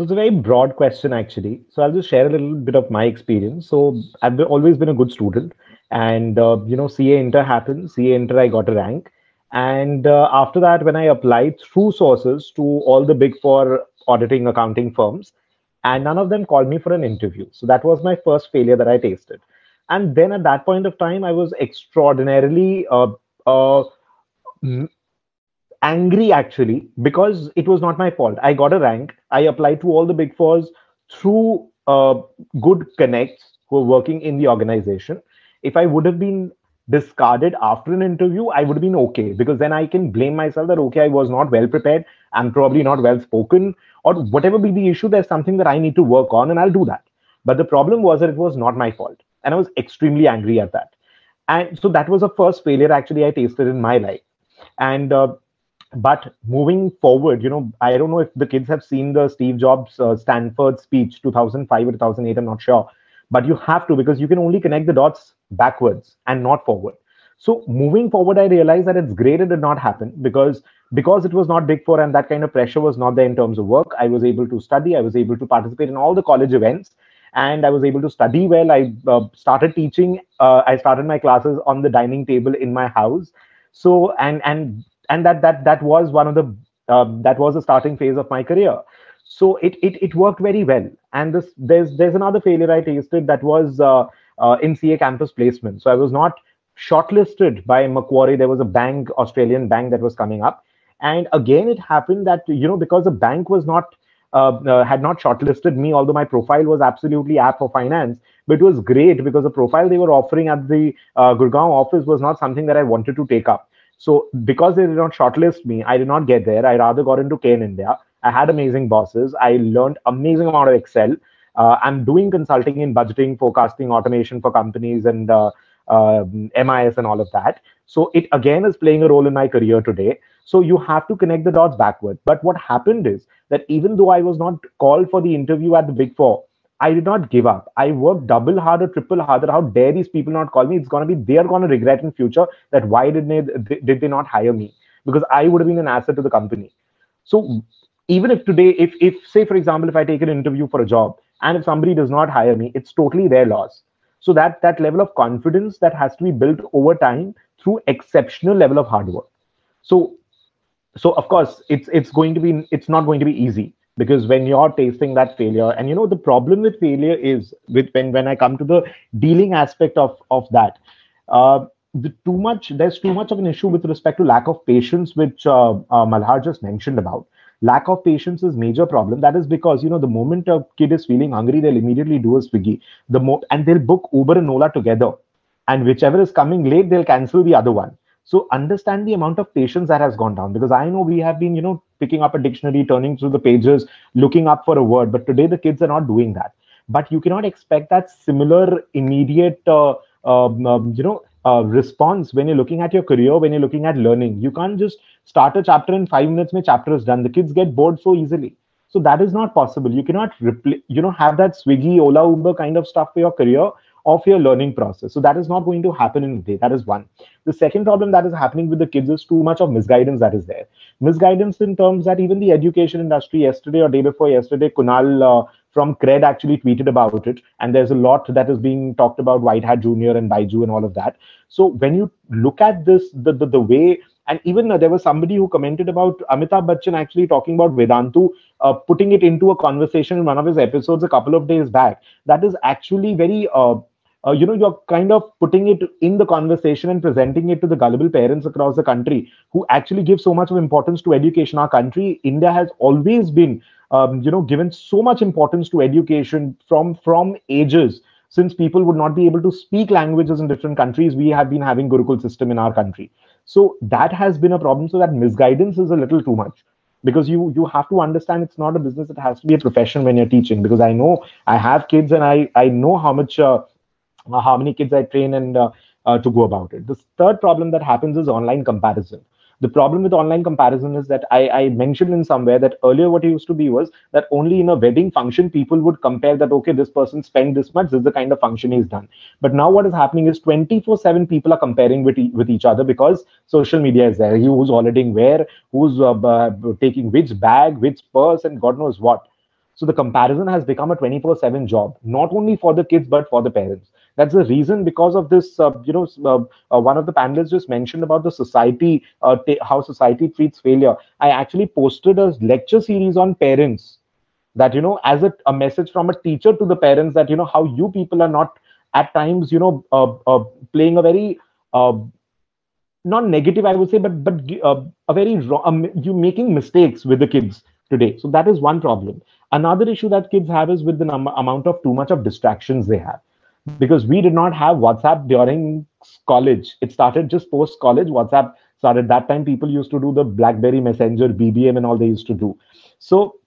So it's a very broad question, actually. So I'll just share a little bit of my experience. So I've always been a good student, and uh, you know, CA Inter happened. CA Inter, I got a rank, and uh, after that, when I applied through sources to all the big four auditing accounting firms, and none of them called me for an interview. So that was my first failure that I tasted. And then at that point of time, I was extraordinarily uh, uh, angry actually because it was not my fault. I got a rank. I applied to all the big fours through uh, good connects who are working in the organization. If I would have been discarded after an interview, I would have been okay because then I can blame myself that okay, I was not well prepared. I'm probably not well spoken, or whatever be the issue. There's something that I need to work on, and I'll do that. But the problem was that it was not my fault, and I was extremely angry at that. And so that was the first failure actually I tasted in my life. And uh, but moving forward, you know, I don't know if the kids have seen the Steve Jobs uh, Stanford speech 2005 or 2008. I'm not sure, but you have to because you can only connect the dots backwards and not forward. So moving forward, I realized that it's great it did not happen because because it was not big four and that kind of pressure was not there in terms of work. I was able to study. I was able to participate in all the college events, and I was able to study well. I uh, started teaching. Uh, I started my classes on the dining table in my house. So and and and that that that was one of the uh, that was the starting phase of my career. So it, it it worked very well. And this there's there's another failure i tasted that was uh, uh, in ca campus placement. So i was not shortlisted by macquarie. There was a bank australian bank that was coming up. And again it happened that you know because the bank was not uh, uh, had not shortlisted me although my profile was absolutely apt for finance but it was great because the profile they were offering at the uh, gurgaon office was not something that i wanted to take up so because they did not shortlist me, I did not get there. I rather got into Cairn India. I had amazing bosses. I learned amazing amount of Excel. Uh, I'm doing consulting in budgeting, forecasting, automation for companies, and uh, uh, MIS and all of that. So it again is playing a role in my career today. So you have to connect the dots backward. But what happened is that even though I was not called for the interview at the Big Four, I did not give up. I worked double harder, triple harder. How dare these people not call me? It's gonna be they're gonna regret in future that why did they did they not hire me? Because I would have been an asset to the company. So even if today, if if say for example, if I take an interview for a job and if somebody does not hire me, it's totally their loss. So that that level of confidence that has to be built over time through exceptional level of hard work. So so of course it's it's going to be it's not going to be easy because when you're tasting that failure and you know the problem with failure is with when when i come to the dealing aspect of of that uh, the too much there's too much of an issue with respect to lack of patience which uh, uh, malhar just mentioned about. Lack of patience is major problem. That is because you know the moment a kid is feeling hungry they'll immediately do a swiggy. The mo- and they'll book uber and ola together. And whichever is coming late they'll cancel the other one so understand the amount of patience that has gone down because I know we have been, you know, picking up a dictionary, turning through the pages, looking up for a word, but today the kids are not doing that. But you cannot expect that similar immediate, uh, um, um, you know, uh, response when you're looking at your career, when you're looking at learning. You can't just start a chapter in five minutes, my chapter is done. The kids get bored so easily. So that is not possible. You cannot, repl- you know, have that Swiggy, Ola, Uber kind of stuff for your career of your learning process. So that is not going to happen in a day. That is one. The second problem that is happening with the kids is too much of misguidance that is there. Misguidance in terms that even the education industry yesterday or day before yesterday, Kunal uh, from Cred actually tweeted about it. And there's a lot that is being talked about White Hat Junior and Byju and all of that. So when you look at this, the, the, the way and even uh, there was somebody who commented about Amitabh Bachchan actually talking about Vedantu, uh, putting it into a conversation in one of his episodes a couple of days back. That is actually very uh, uh, you know you're kind of putting it in the conversation and presenting it to the gullible parents across the country who actually give so much of importance to education. Our country india has always been um, you know given so much importance to education from from ages since people would not be able to speak languages in different countries. We have been having gurukul system in our country. So that has been a problem. So that misguidance is a little too much because you you have to understand it's not a business it has to be a profession when you're teaching because i know i have kids and i i know how much uh, how many kids I train and uh, uh, to go about it. The third problem that happens is online comparison. The problem with online comparison is that I, I mentioned in somewhere that earlier what it used to be was that only in a wedding function people would compare that okay this person spent this much this is the kind of function he's done. But now what is happening is 24/7 people are comparing with e- with each other because social media is there. Who's auditing where, who's uh, uh, taking which bag, which purse, and God knows what So the comparison has become a 24 7 job, not only for the kids, but for the parents. That's the reason because of this, uh, you know, uh, uh, one of the panelists just mentioned about the society, uh, t- how society treats failure. I actually posted a lecture series on parents that, you know, as a, a message from a teacher to the parents that, you know, how you people are not at times, you know, uh, uh, playing a very, not negative, I would say, but, but a very wrong, um, you making mistakes with the kids today. So that is one problem. Another issue that kids have is with the number, amount of too much of distractions they have. Because we did not have WhatsApp during college. It started just post college. WhatsApp started. That time people used to do the BlackBerry Messenger, BBM, and all they used to do. So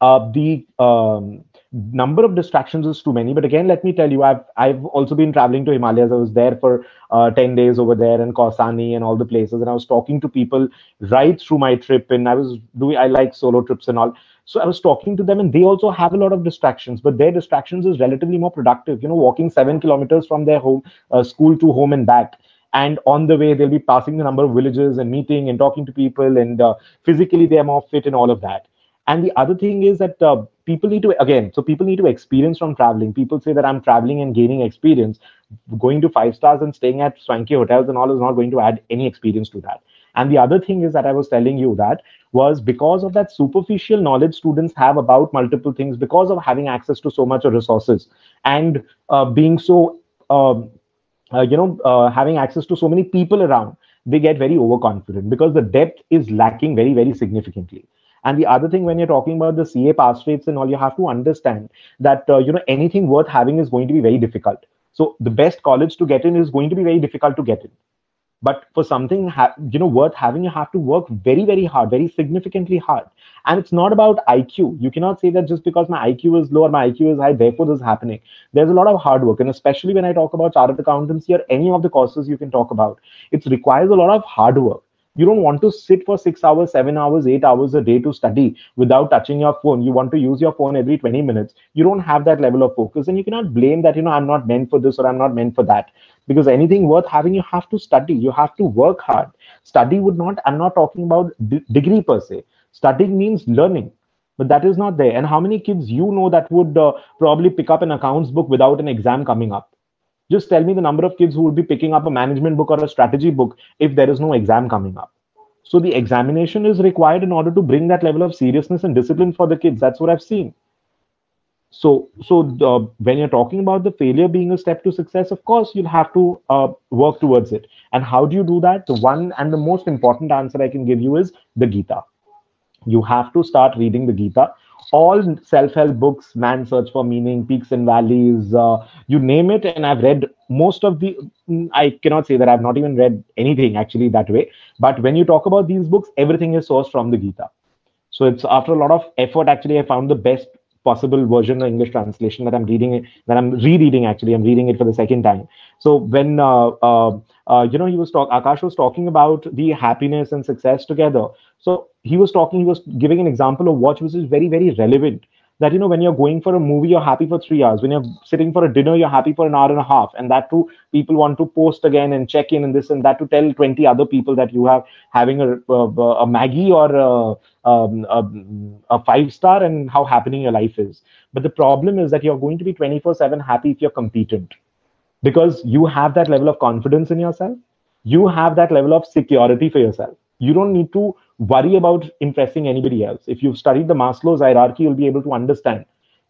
uh, the um, number of distractions is too many. But again, let me tell you, I've I've also been traveling to Himalayas. I was there for uh, ten days over there in Kausani and all the places, and I was talking to people right through my trip. And I was doing I like solo trips and all. So I was talking to them, and they also have a lot of distractions, but their distractions is relatively more productive. You know, walking seven kilometers from their home, uh, school to home and back. And on the way, they'll be passing the number of villages and meeting and talking to people, and uh, physically they are more fit and all of that. And the other thing is that uh, people need to again so people need to experience from traveling people say that i'm traveling and gaining experience going to five stars and staying at swanky hotels and all is not going to add any experience to that and the other thing is that i was telling you that was because of that superficial knowledge students have about multiple things because of having access to so much resources and uh, being so um, uh, you know uh, having access to so many people around they get very overconfident because the depth is lacking very very significantly and the other thing, when you're talking about the CA pass rates and all, you have to understand that uh, you know anything worth having is going to be very difficult. So the best college to get in is going to be very difficult to get in. But for something ha- you know worth having, you have to work very very hard, very significantly hard. And it's not about IQ. You cannot say that just because my IQ is low or my IQ is high, therefore this is happening. There's a lot of hard work, and especially when I talk about chartered accountancy or any of the courses you can talk about, it requires a lot of hard work you don't want to sit for six hours seven hours eight hours a day to study without touching your phone. You want to use your phone every 20 minutes. You don't have that level of focus and you cannot blame that you know i'm not meant for this or i'm not meant for that. Because anything worth having you have to study. You have to work hard. Study would not i'm not talking about d- degree per se. Studying means learning but that is not there. And how many kids you know that would uh, probably pick up an accounts book without an exam coming up just tell me the number of kids who would be picking up a management book or a strategy book if there is no exam coming up. So the examination is required in order to bring that level of seriousness and discipline for the kids. That's what I've seen. So, so the, when you're talking about the failure being a step to success, of course you'll have to uh, work towards it. And how do you do that? The one and the most important answer I can give you is the Gita. You have to start reading the Gita all self-help books man search for meaning peaks and valleys uh, you name it and i've read most of the i cannot say that i've not even read anything actually that way but when you talk about these books everything is sourced from the gita so it's after a lot of effort actually i found the best possible version of english translation that i'm reading that i'm rereading actually i'm reading it for the second time so when uh, uh, uh, you know, he was talk. Akash was talking about the happiness and success together. So he was talking. He was giving an example of watch, which is very, very relevant. That you know, when you're going for a movie, you're happy for three hours. When you're sitting for a dinner, you're happy for an hour and a half. And that too, people want to post again and check in and this and that to tell 20 other people that you have having a a, a Maggi or a, um, a, a five star and how happening your life is. But the problem is that you're going to be 24/7 happy if you're competent because you have that level of confidence in yourself you have that level of security for yourself you don't need to worry about impressing anybody else. If you've studied the maslow's hierarchy you'll be able to understand.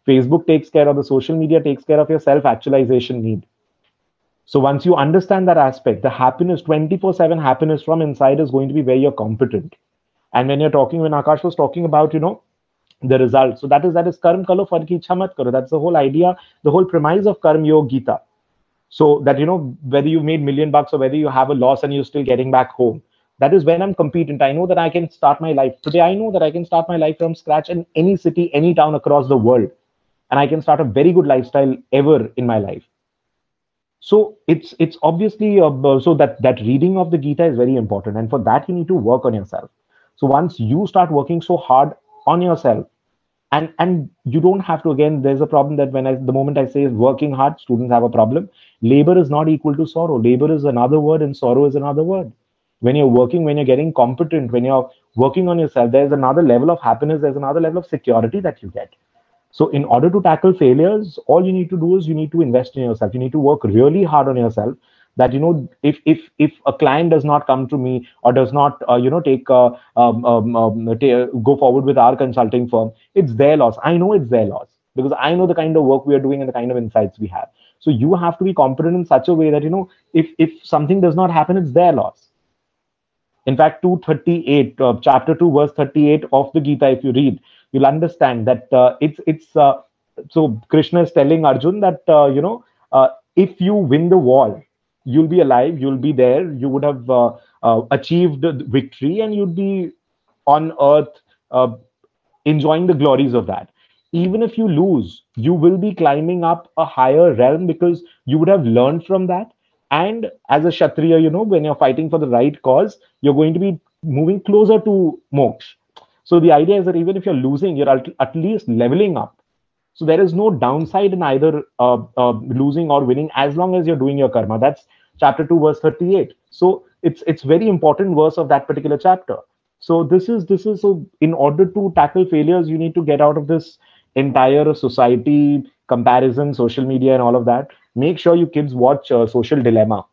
Facebook takes care of the social media takes care of your self actualization need. So once you understand that aspect the happiness 24/7 happiness from inside is going to be where you're competent. And when you're talking when akash was talking about you know the result so that is that is karm kalo farki chamat karo. That's the whole idea the whole premise of karm yoga gita. So that you know whether you made million bucks or whether you have a loss and you're still getting back home that is when i'm competent. I know that i can start my life. Today i know that i can start my life from scratch in any city any town across the world. And i can start a very good lifestyle ever in my life. So it's it's obviously uh, so that that reading of the gita is very important. And for that you need to work on yourself. So once you start working so hard on yourself and and you don't have to again there's a problem that when i the moment i say working hard students have a problem. Labor is not equal to sorrow. Labor is another word and sorrow is another word when you're working when you're getting competent when you're working on yourself there's another level of happiness there's another level of security that you get. So in order to tackle failures all you need to do is you need to invest in yourself. You need to work really hard on yourself that you know if if if a client does not come to me or does not uh, you know take uh, um, um, um, go forward with our consulting firm it's their loss. I know it's their loss because i know the kind of work we are doing and the kind of insights we have. So you have to be competent in such a way that you know if if something does not happen it's their loss in fact 238 uh, chapter 2 verse 38 of the gita if you read you'll understand that uh, it's it's uh, so krishna is telling arjun that uh, you know uh, if you win the war you'll be alive you'll be there you would have uh, achieved victory and you'd be on earth enjoying the glories of that. Even if you lose you will be climbing up a higher realm because you would have learned from that and as a kshatriya you know when you're fighting for the right cause you're going to be moving closer to moksha so the idea is that even if you're losing you're at least leveling up. So there is no downside in either uh, uh, losing or winning as long as you're doing your karma. That's chapter 2 verse 38 so it's it's very important verse of that particular chapter. So this is this is so in order to tackle failures you need to get out of this entire society comparison social media and all of that make sure you kids watch uh, social dilemma.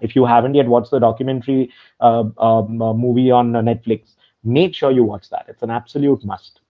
If you haven't yet watched the documentary uh, um, uh, movie on netflix make sure you watch that. It's an absolute must